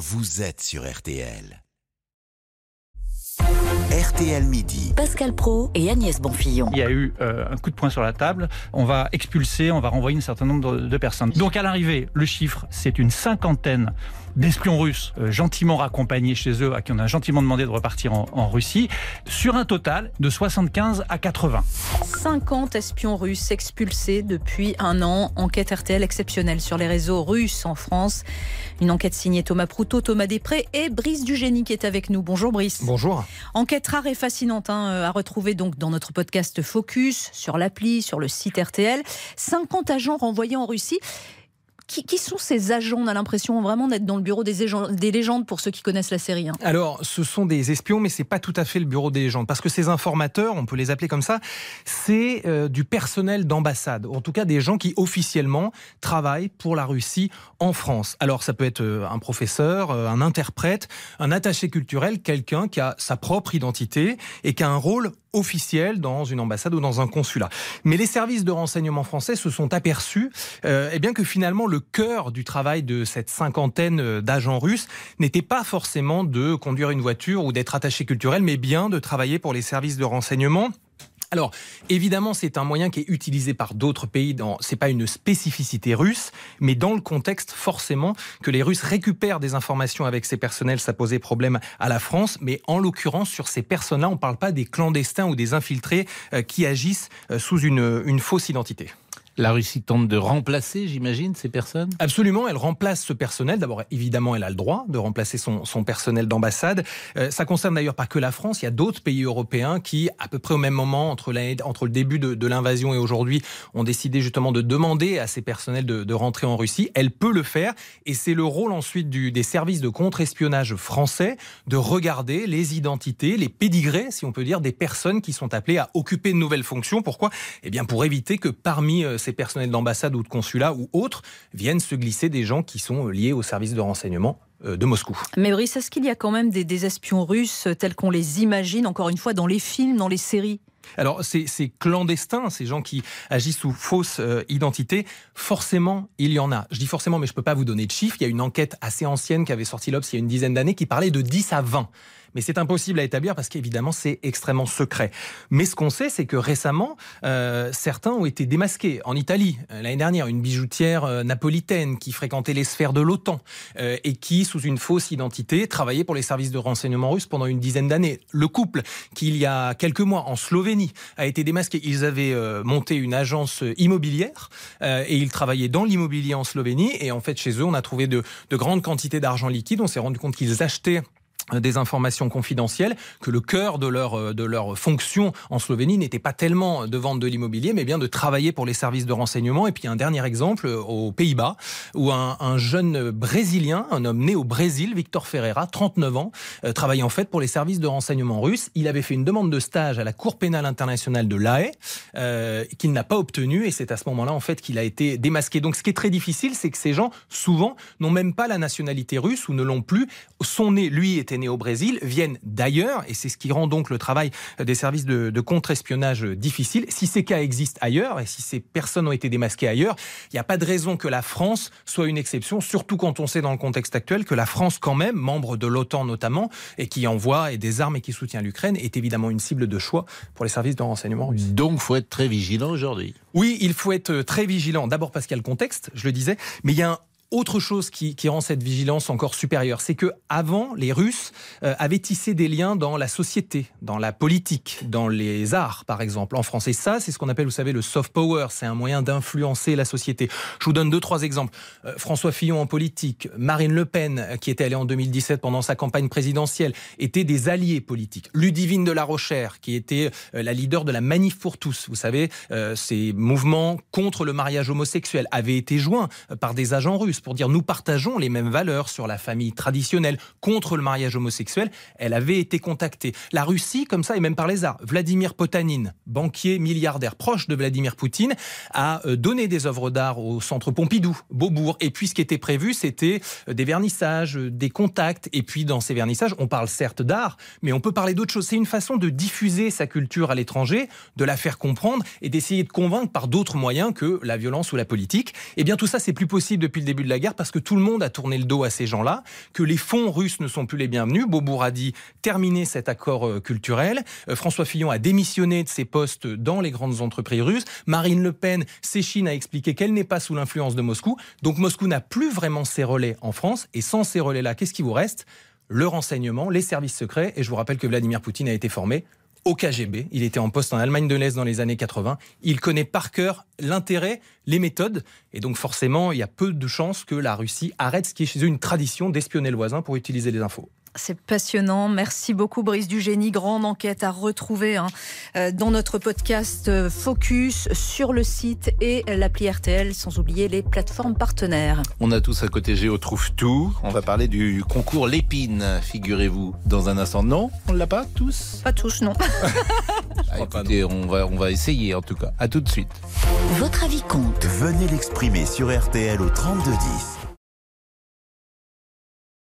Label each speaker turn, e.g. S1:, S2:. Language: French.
S1: vous êtes sur RTL. RTL Midi.
S2: Pascal Pro et Agnès Bonfillon.
S3: Il y a eu euh, un coup de poing sur la table. On va expulser, on va renvoyer un certain nombre de, de personnes. Donc à l'arrivée, le chiffre, c'est une cinquantaine d'espions russes euh, gentiment raccompagnés chez eux, à qui on a gentiment demandé de repartir en, en Russie, sur un total de 75 à 80.
S4: 50 espions russes expulsés depuis un an. Enquête RTL exceptionnelle sur les réseaux russes en France. Une enquête signée Thomas Proutot, Thomas Després et Brice Dugénie qui est avec nous. Bonjour Brice.
S5: Bonjour.
S4: Enquête rare et fascinante hein, à retrouver donc dans notre podcast Focus, sur l'appli, sur le site RTL. 50 agents renvoyés en Russie. Qui, sont ces agents On a l'impression vraiment d'être dans le bureau des, des, légendes pour ceux qui connaissent la série. Hein.
S5: Alors, ce sont des espions, mais c'est pas tout à fait le bureau des légendes, parce que ces informateurs, on peut les appeler comme ça, c'est euh, du personnel d'ambassade, en tout cas des gens qui officiellement travaillent pour la Russie en France. Alors, ça peut être euh, un professeur, euh, un interprète, un attaché culturel, quelqu'un qui a sa propre identité et qui a un rôle officiel dans une ambassade ou dans un consulat. Mais les services de renseignement français se sont aperçus euh, eh bien que finalement le cœur du travail de cette cinquantaine d'agents russes n'était pas forcément de conduire une voiture ou d'être attaché culturel, mais bien de travailler pour les services de renseignement alors, évidemment, c'est un moyen qui est utilisé par d'autres pays. Dans, c'est pas une spécificité russe, mais dans le contexte, forcément, que les Russes récupèrent des informations avec ces personnels, ça posait problème à la France. Mais en l'occurrence, sur ces personnes-là, on parle pas des clandestins ou des infiltrés euh, qui agissent euh, sous une, une fausse identité.
S6: La Russie tente de remplacer, j'imagine, ces personnes?
S5: Absolument, elle remplace ce personnel. D'abord, évidemment, elle a le droit de remplacer son, son personnel d'ambassade. Euh, ça concerne d'ailleurs pas que la France, il y a d'autres pays européens qui, à peu près au même moment, entre, entre le début de, l'invasion et aujourd'hui, ont décidé justement de demander à ces personnels de, de rentrer en Russie. Elle peut le faire et c'est le rôle ensuite des services de contre-espionnage français de regarder les identités, les pédigrés, si on peut dire, des personnes qui sont appelées à occuper de nouvelles fonctions. Pourquoi? Eh bien, pour éviter que parmi euh, ces personnels d'ambassade ou de consulat ou autres viennent se glisser des gens qui sont liés au service de renseignement euh, de Moscou.
S4: Mais Brice, est-ce qu'il y a quand même des, des espions russes tels qu'on les imagine, encore une fois, dans les films, dans les séries?
S5: Alors, ces, clandestins, ces gens qui agissent sous fausse euh, identité, forcément, il y en a. Je dis forcément, mais je ne peux pas vous donner de chiffres. Il y a une enquête assez ancienne qui avait sorti l'Obs il y a une dizaine d'années qui parlait de 10 à 20 mais c'est impossible à établir parce qu'évidemment c'est extrêmement secret. Mais ce qu'on sait, c'est que récemment, euh, certains ont été démasqués. En Italie, euh, l'année dernière, une bijoutière napolitaine qui fréquentait les sphères de l'OTAN et qui, sous une fausse identité, travaillait pour les services de renseignement russes pendant une dizaine d'années. Le couple, qui il y a quelques mois en Slovénie, a été démasqué. Ils avaient euh, monté une agence immobilière euh, et ils travaillaient dans l'immobilier en Slovénie. Et en fait, chez eux, on a trouvé de, de grandes quantités d'argent liquide. On s'est rendu compte qu'ils achetaient des informations confidentielles, que le cœur de leur, de leur fonction en Slovénie n'était pas tellement de vendre de l'immobilier, mais bien de travailler pour les services de renseignement. Et puis un dernier exemple aux Pays-Bas, où un, un, jeune Brésilien, un homme né au Brésil, Victor Ferreira, 39 ans, euh, travaillait en fait pour les services de renseignement russes. Il avait fait une demande de stage à la Cour pénale internationale de l'AE, euh, qu'il n'a pas obtenu, et c'est à ce moment-là en fait qu'il a été démasqué. Donc ce qui est très difficile, c'est que ces gens, souvent, n'ont même pas la nationalité russe ou ne l'ont plus. Son nez, lui, était au Brésil viennent d'ailleurs, et c'est ce qui rend donc le travail des services de, de contre-espionnage difficile. Si ces cas existent ailleurs, et si ces personnes ont été démasquées ailleurs, il n'y a pas de raison que la France soit une exception, surtout quand on sait dans le contexte actuel que la France quand même, membre de l'OTAN notamment, et qui envoie et des armes et qui soutient l'Ukraine, est évidemment une cible de choix pour les services de renseignement russes.
S6: Donc il faut être très vigilant aujourd'hui.
S5: Oui, il faut être très vigilant. D'abord parce qu'il y a le contexte, je le disais, mais il y a un autre chose qui, qui, rend cette vigilance encore supérieure, c'est que avant, les Russes euh, avaient tissé des liens dans la société, dans la politique, dans les arts, par exemple, en France. Et ça, c'est ce qu'on appelle, vous savez, le soft power. C'est un moyen d'influencer la société. Je vous donne deux, trois exemples. Euh, François Fillon en politique, Marine Le Pen, qui était allée en 2017 pendant sa campagne présidentielle, étaient des alliés politiques. Ludivine de la Rochère, qui était euh, la leader de la Manif pour tous, vous savez, euh, ces mouvements contre le mariage homosexuel, avaient été joints par des agents russes pour dire nous partageons les mêmes valeurs sur la famille traditionnelle contre le mariage homosexuel. Elle avait été contactée. La Russie, comme ça, et même par les arts, Vladimir Potanin, banquier milliardaire proche de Vladimir Poutine, a donné des œuvres d'art au centre Pompidou, Beaubourg. Et puis ce qui était prévu, c'était des vernissages, des contacts. Et puis dans ces vernissages, on parle certes d'art, mais on peut parler d'autres choses. C'est une façon de diffuser sa culture à l'étranger, de la faire comprendre et d'essayer de convaincre par d'autres moyens que la violence ou la politique. Et bien tout ça, c'est plus possible depuis le début de la guerre parce que tout le monde a tourné le dos à ces gens-là, que les fonds russes ne sont plus les bienvenus. Beaubourg a dit terminer cet accord euh, culturel. Euh, François Fillon a démissionné de ses postes dans les grandes entreprises russes. Marine Le Pen, Séchine a expliqué qu'elle n'est pas sous l'influence de Moscou. Donc Moscou n'a plus vraiment ses relais en France. Et sans ces relais-là, qu'est-ce qui vous reste? Le renseignement, les services secrets. Et je vous rappelle que Vladimir Poutine a été formé au KGB. Il était en poste en Allemagne de l'Est dans les années 80. Il connaît par cœur l'intérêt, les méthodes. Et donc forcément, il y a peu de chances que la Russie arrête ce qui est chez eux une tradition d'espionner le voisin pour utiliser les infos.
S4: C'est passionnant. Merci beaucoup, Brice Dugénie. Grande enquête à retrouver hein, euh, dans notre podcast euh, Focus sur le site et l'appli RTL, sans oublier les plateformes partenaires.
S6: On a tous à côté Géo trouve tout. On va parler du concours Lépine, figurez-vous, dans un instant. Non, on l'a pas tous?
S4: Pas tous, non.
S6: Ah, écoutez, on va, on va essayer en tout cas. À tout de suite.
S2: Votre avis compte.
S1: Venez l'exprimer sur RTL au 3210.